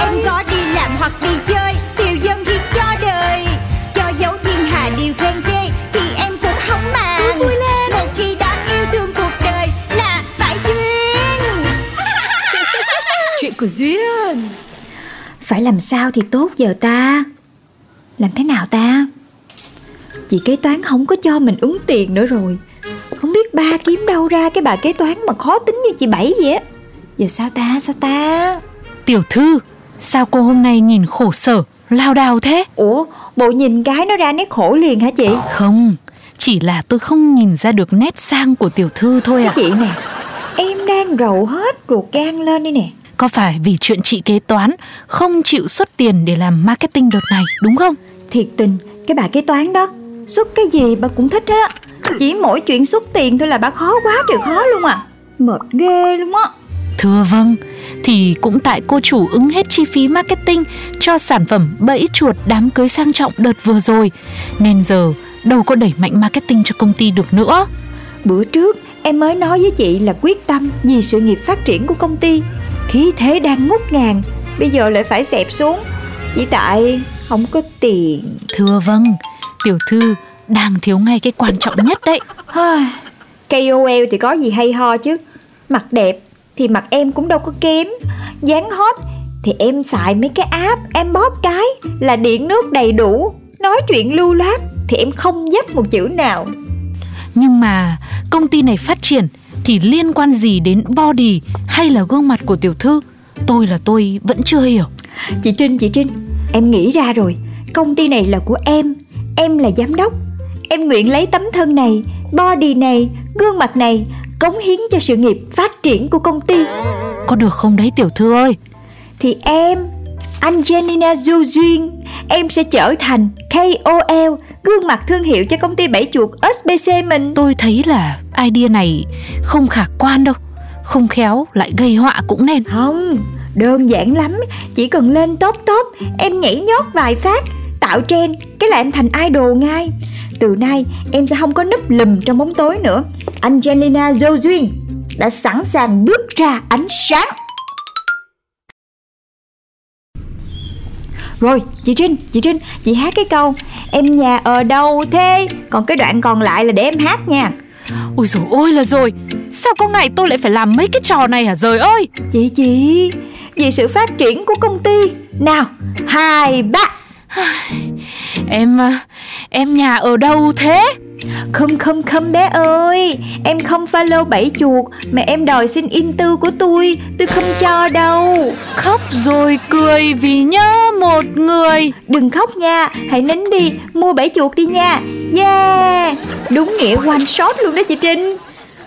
Em có đi làm hoặc đi chơi Tiêu dân thì cho đời. Cho dấu thiên hà điều khen ghê Thì em cũng không màng. Cứ vui lên. Một khi đã yêu thương cuộc đời Là phải duyên. Chuyện của Duyên. Phải làm sao thì tốt giờ ta? Làm thế nào ta? Chị kế toán không có cho mình ứng tiền nữa rồi. Không biết ba kiếm đâu ra cái bà kế toán mà khó tính như chị Bảy vậy á. Giờ sao ta sao ta? Tiểu thư, sao cô hôm nay nhìn khổ sở, lao đao thế? Ủa bộ nhìn cái nó ra nét khổ liền hả chị Không, chỉ là tôi không nhìn ra được nét sang của tiểu thư thôi à. Chị nè Em đang rầu hết ruột gan lên đi nè Có phải vì chuyện chị kế toán không chịu xuất tiền để làm marketing đợt này, đúng không? Thiệt tình cái bà kế toán đó Xuất cái gì bà cũng thích á Chỉ mỗi chuyện xuất tiền thôi là bà khó quá trời khó luôn à Mệt ghê luôn á Thưa vâng, thì cũng tại cô chủ ứng hết chi phí marketing cho sản phẩm bẫy chuột đám cưới sang trọng đợt vừa rồi, nên giờ đâu có đẩy mạnh marketing cho công ty được nữa. Bữa trước em mới nói với chị là quyết tâm vì sự nghiệp phát triển của công ty Khí thế đang ngút ngàn Bây giờ lại phải xẹp xuống Chỉ tại không có tiền Thưa vâng, tiểu thư đang thiếu ngay cái quan trọng nhất đấy. KOL thì có gì hay ho chứ Mặt đẹp thì mặt em cũng đâu có kém. Dáng hot thì em xài mấy cái app Em bóp cái là điện nước đầy đủ. Nói chuyện lưu loát thì em không dấp một chữ nào. Nhưng mà công ty này phát triển thì liên quan gì đến body hay là gương mặt của tiểu thư? Tôi là tôi vẫn chưa hiểu. Chị Trinh, chị Trinh Em nghĩ ra rồi. Công ty này là của em Em là giám đốc. Em nguyện lấy tấm thân này Body này Gương mặt này Cống hiến cho sự nghiệp phát triển của công ty Có được không đấy tiểu thư ơi? Thì em Angelina Du Duyên Em sẽ trở thành KOL Gương mặt thương hiệu cho công ty bảy chuột SBC mình Tôi thấy là idea này không khả quan đâu. Không khéo lại gây họa cũng nên. Không Đơn giản lắm Chỉ cần lên top top Em nhảy nhót vài phát Tạo trend Cái là em thành idol ngay Từ nay em sẽ không có núp lùm trong bóng tối nữa Angelina Jo Duyên Đã sẵn sàng bước ra ánh sáng. Rồi chị Trinh Chị Trinh Chị hát cái câu Em nhà ở đâu thế? Còn cái đoạn còn lại là để em hát nha. Ôi dồi ôi là rồi Sao có ngày tôi lại phải làm mấy cái trò này hả rời ơi? Chị chị Vì sự phát triển của công ty. Nào Hai ba Em em nhà ở đâu thế Không không không bé ơi Em không follow bảy chuột Mà em đòi xin in tư của tôi. Tôi không cho đâu. Khóc rồi cười vì nhớ một người. Đừng khóc nha Hãy nín đi Mua bảy chuột đi nha. Yeah Đúng nghĩa one shot luôn đó chị Trinh.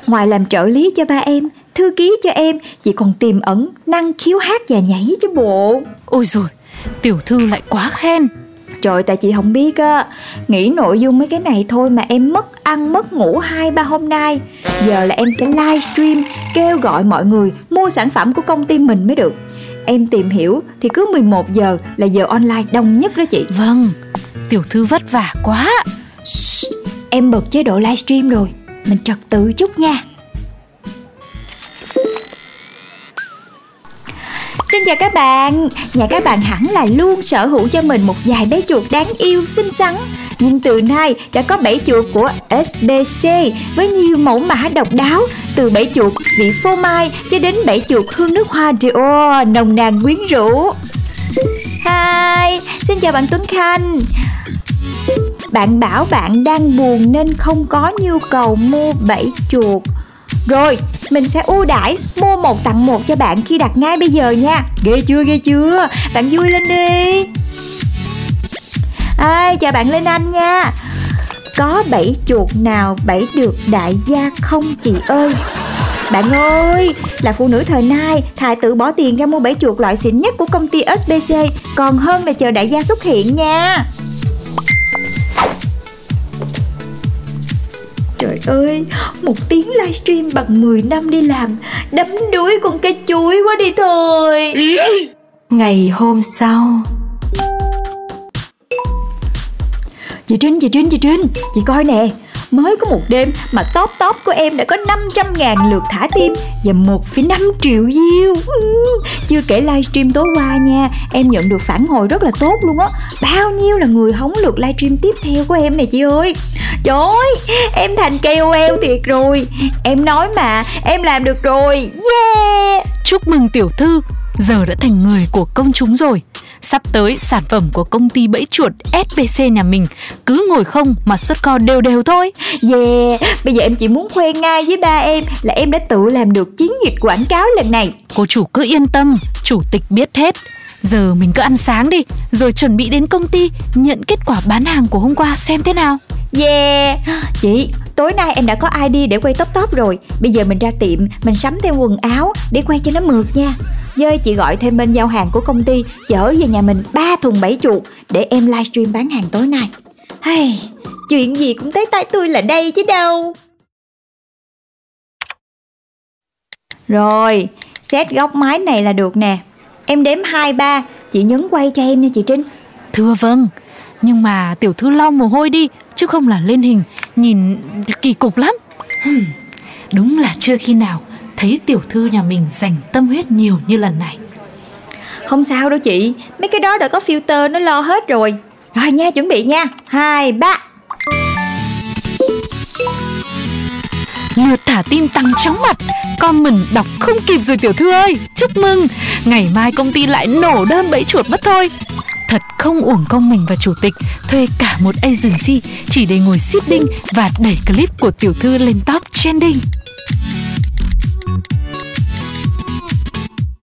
Ngoài làm trợ lý cho ba em Thư ký cho em Chị còn tiềm ẩn Năng khiếu hát và nhảy chứ bộ. Ôi rồi Tiểu thư lại quá khen Trời tại chị không biết á. Nghĩ nội dung mấy cái này thôi mà em mất ăn mất ngủ hai ba hôm nay. Giờ là em sẽ livestream Kêu gọi mọi người mua sản phẩm của công ty mình mới được. Em tìm hiểu thì cứ 11 giờ là giờ online đông nhất đó chị. Vâng Tiểu thư vất vả quá. Em bật chế độ livestream rồi. Mình trật tự chút nha Xin chào các bạn. Nhà các bạn hẳn là luôn sở hữu cho mình một vài bé chuột đáng yêu, xinh xắn. Nhưng từ nay đã có bảy chuột của SBC Với nhiều mẫu mã độc đáo Từ bảy chuột vị phô mai cho đến bảy chuột hương nước hoa Dior nồng nàn quyến rũ. Hi, xin chào bạn Tuấn Khanh. Bạn bảo bạn đang buồn nên không có nhu cầu mua bảy chuột. Rồi, mình sẽ ưu đãi mua một tặng một cho bạn khi đặt ngay bây giờ nha. Ghê chưa, ghê chưa? Bạn vui lên đi. À, Chào bạn Linh Anh nha. Có bảy chuột nào bảy được đại gia không chị ơi? Bạn ơi, là phụ nữ thời nay, thà tự bỏ tiền ra mua bảy chuột loại xịn nhất của công ty SBC còn hơn là chờ đại gia xuất hiện nha. Ơi, một tiếng livestream bằng 10 năm đi làm Đắm đuối con cây chuối quá đi thôi. Ngày hôm sau. Chị Trinh, chị Trinh, chị Trinh Chị coi nè. Mới có một đêm mà top top của em đã có 500 ngàn lượt thả tim Và 1,5 triệu view. Ừ. Chưa kể livestream tối qua nha. Em nhận được phản hồi rất là tốt luôn á. Bao nhiêu là người hóng lượt livestream tiếp theo của em này chị ơi? Trời ơi, em thành KOL thiệt rồi. Em nói mà, em làm được rồi. Yeah! Chúc mừng tiểu thư, giờ đã thành người của công chúng rồi. Sắp tới sản phẩm của công ty bẫy chuột SBC nhà mình cứ ngồi không mà xuất kho đều đều thôi. Yeah, bây giờ em chỉ muốn khoe ngay với ba em là em đã tự làm được chiến dịch quảng cáo lần này Cô chủ cứ yên tâm, chủ tịch biết hết. Giờ mình cứ ăn sáng đi, rồi chuẩn bị đến công ty nhận kết quả bán hàng của hôm qua xem thế nào. Yeah Chị, tối nay em đã có ID để quay top top rồi. Bây giờ mình ra tiệm, mình sắm thêm quần áo để quay cho nó mượt nha. Dơi chị gọi thêm bên giao hàng của công ty Chở về nhà mình ba thùng bảy chuột Để em livestream bán hàng tối nay. Hey, Chuyện gì cũng tới tay tôi là đây chứ đâu. Rồi, xét góc máy này là được nè. Em đếm 2, 3 Chị nhấn quay cho em nha chị Trinh. Thưa vâng, nhưng mà tiểu thư lau mồ hôi đi, chứ không là lên hình, nhìn kỳ cục lắm. Hừm, đúng là chưa khi nào thấy tiểu thư nhà mình dành tâm huyết nhiều như lần này. Không sao đâu chị Mấy cái đó đã có filter nó lo hết rồi. Rồi nha chuẩn bị nha. Hai ba. Lượt thả tim tăng chóng mặt Comment đọc không kịp rồi tiểu thư ơi. Chúc mừng Ngày mai công ty lại nổ đơn bẫy chuột mất thôi Thật không uổng công mình và chủ tịch Thuê cả một agency Chỉ để ngồi seeding Và đẩy clip của tiểu thư lên top trending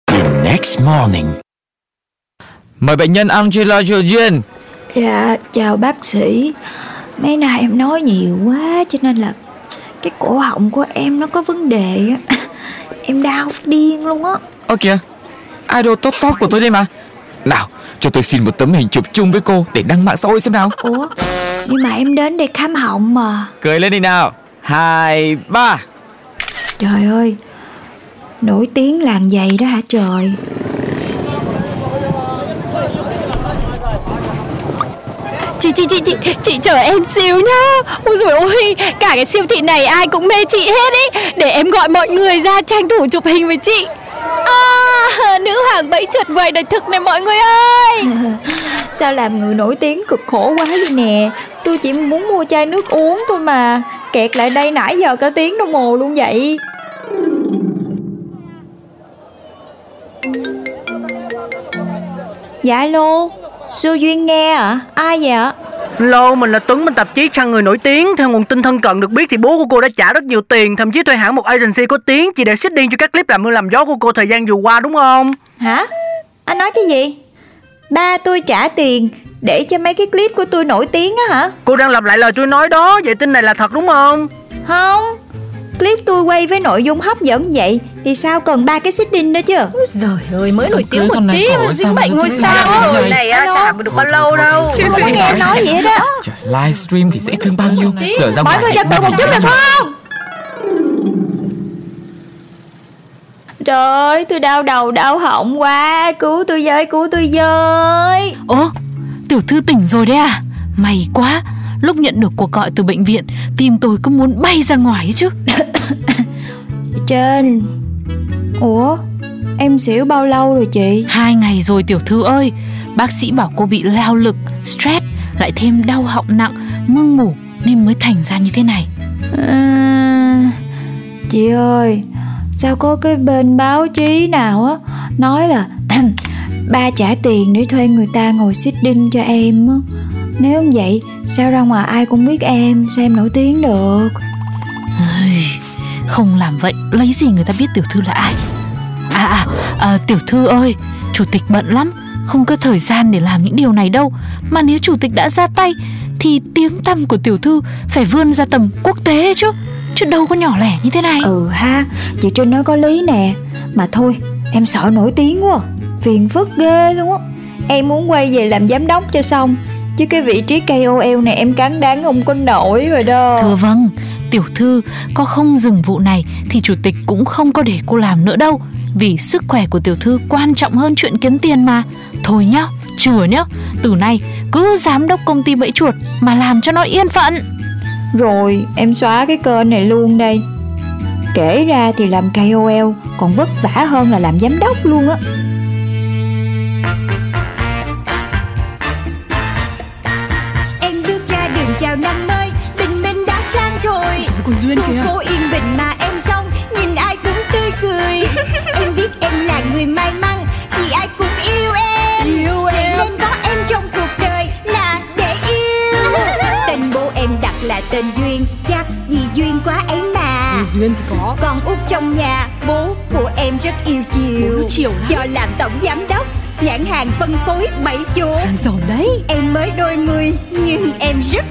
The next morning. Mời bệnh nhân Angela Georgian. Dạ chào bác sĩ Mấy nay em nói nhiều quá Cho nên là Cái cổ họng của em nó có vấn đề á Em đau phát điên luôn á Ơ kìa, idol top top của tôi đây mà. Nào, cho tôi xin một tấm hình chụp chung với cô để đăng mạng xã hội xem nào. Ủa Nhưng mà em đến để khám họng mà Cười lên đi nào. Hai, ba. Trời ơi Nổi tiếng làng giày đó hả trời Chị chị chị chị chị chờ em xíu nhá Ôi dồi ôi Cả cái siêu thị này ai cũng mê chị hết ý Để em gọi mọi người ra tranh thủ chụp hình với chị À nữ hoàng bẫy chuột vầy đời thực này mọi người ơi. Sao làm người nổi tiếng cực khổ quá vậy nè? Tôi chỉ muốn mua chai nước uống thôi mà. Kẹt lại đây nãy giờ cả tiếng đồng hồ luôn vậy. Dạ alo Sư Duyên nghe ạ. À? Ai vậy ạ? Lô, mình là Tuấn, mình tạp chí trang người nổi tiếng. Theo nguồn tin thân cận được biết thì bố của cô đã trả rất nhiều tiền, thậm chí thuê hãng một agency có tiếng chỉ để seeding cho các clip làm mưa làm gió của cô thời gian vừa qua đúng không? Hả Anh nói cái gì Ba tôi trả tiền Để cho mấy cái clip của tôi nổi tiếng á hả Cô đang lặp lại lời tôi nói đó, vậy tin này là thật đúng không? Không Clip tôi quay với nội dung hấp dẫn vậy Thì sao cần ba cái seeding nữa chứ? Trời ơi mới nổi tiếng một tí mà dính bệnh ngôi sao á. vậy? này á, chả được bao lâu đâu. Không có nghe nói vậy đó. Trời, livestream thì dễ thương bao nhiêu. Giờ ra Mọi ngoài người trật tự một chút được không? Trời ơi tôi đau đầu đau họng quá. Cứu tôi với cứu tôi với. Ố, tiểu thư tỉnh rồi đấy à? May quá Lúc nhận được cuộc gọi từ bệnh viện Tim tôi cứ muốn bay ra ngoài ấy chứ Trên. Ủa Em xỉu bao lâu rồi chị? Hai ngày rồi tiểu thư ơi. Bác sĩ bảo cô bị lao lực, stress Lại thêm đau họng nặng, mưng mủ Nên mới thành ra như thế này. À, Chị ơi Sao có cái bên báo chí nào á Nói là Ba trả tiền để thuê người ta ngồi sitting cho em á? Nếu không vậy Sao ra ngoài ai cũng biết em Sao em nổi tiếng được Không làm vậy Lấy gì người ta biết tiểu thư là ai? À à, à tiểu thư ơi Chủ tịch bận lắm Không có thời gian để làm những điều này đâu. Mà nếu chủ tịch đã ra tay Thì tiếng tăm của tiểu thư Phải vươn ra tầm quốc tế chứ. Chứ đâu có nhỏ lẻ như thế này. Ừ ha Chị Trinh nói có lý nè. Mà thôi em sợ nổi tiếng quá Phiền phức ghê luôn á. Em muốn quay về làm giám đốc cho xong Chứ cái vị trí KOL này em cắn đáng không có nổi rồi đó. Thưa vâng, tiểu thư có không dừng vụ này thì chủ tịch cũng không có để cô làm nữa đâu. Vì sức khỏe của tiểu thư quan trọng hơn chuyện kiếm tiền mà. Thôi nhá, chừa nhá, từ nay cứ giám đốc công ty bẫy chuột mà làm cho nó yên phận. Rồi em xóa cái kênh này luôn đây Kể ra thì làm KOL còn vất vả hơn là làm giám đốc luôn á Em bước ra đường chào năm mới rồi Còn Duyên Khu phố yên bình mà em xong Nhìn ai cũng tươi cười. Em biết em là người may mắn Vì ai cũng yêu em. Yêu em. Nên có em trong cuộc đời là để yêu. Tên bố em đặt là tên Duyên Chắc vì duyên quá ấy mà. Duyên thì có. Con út trong nhà Bố của em rất yêu chiều. Chiều lắm. Do làm tổng giám đốc Nhãn hàng phân phối bảy chỗ. Giàu đấy. Em mới đôi mươi nhưng em rất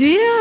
đời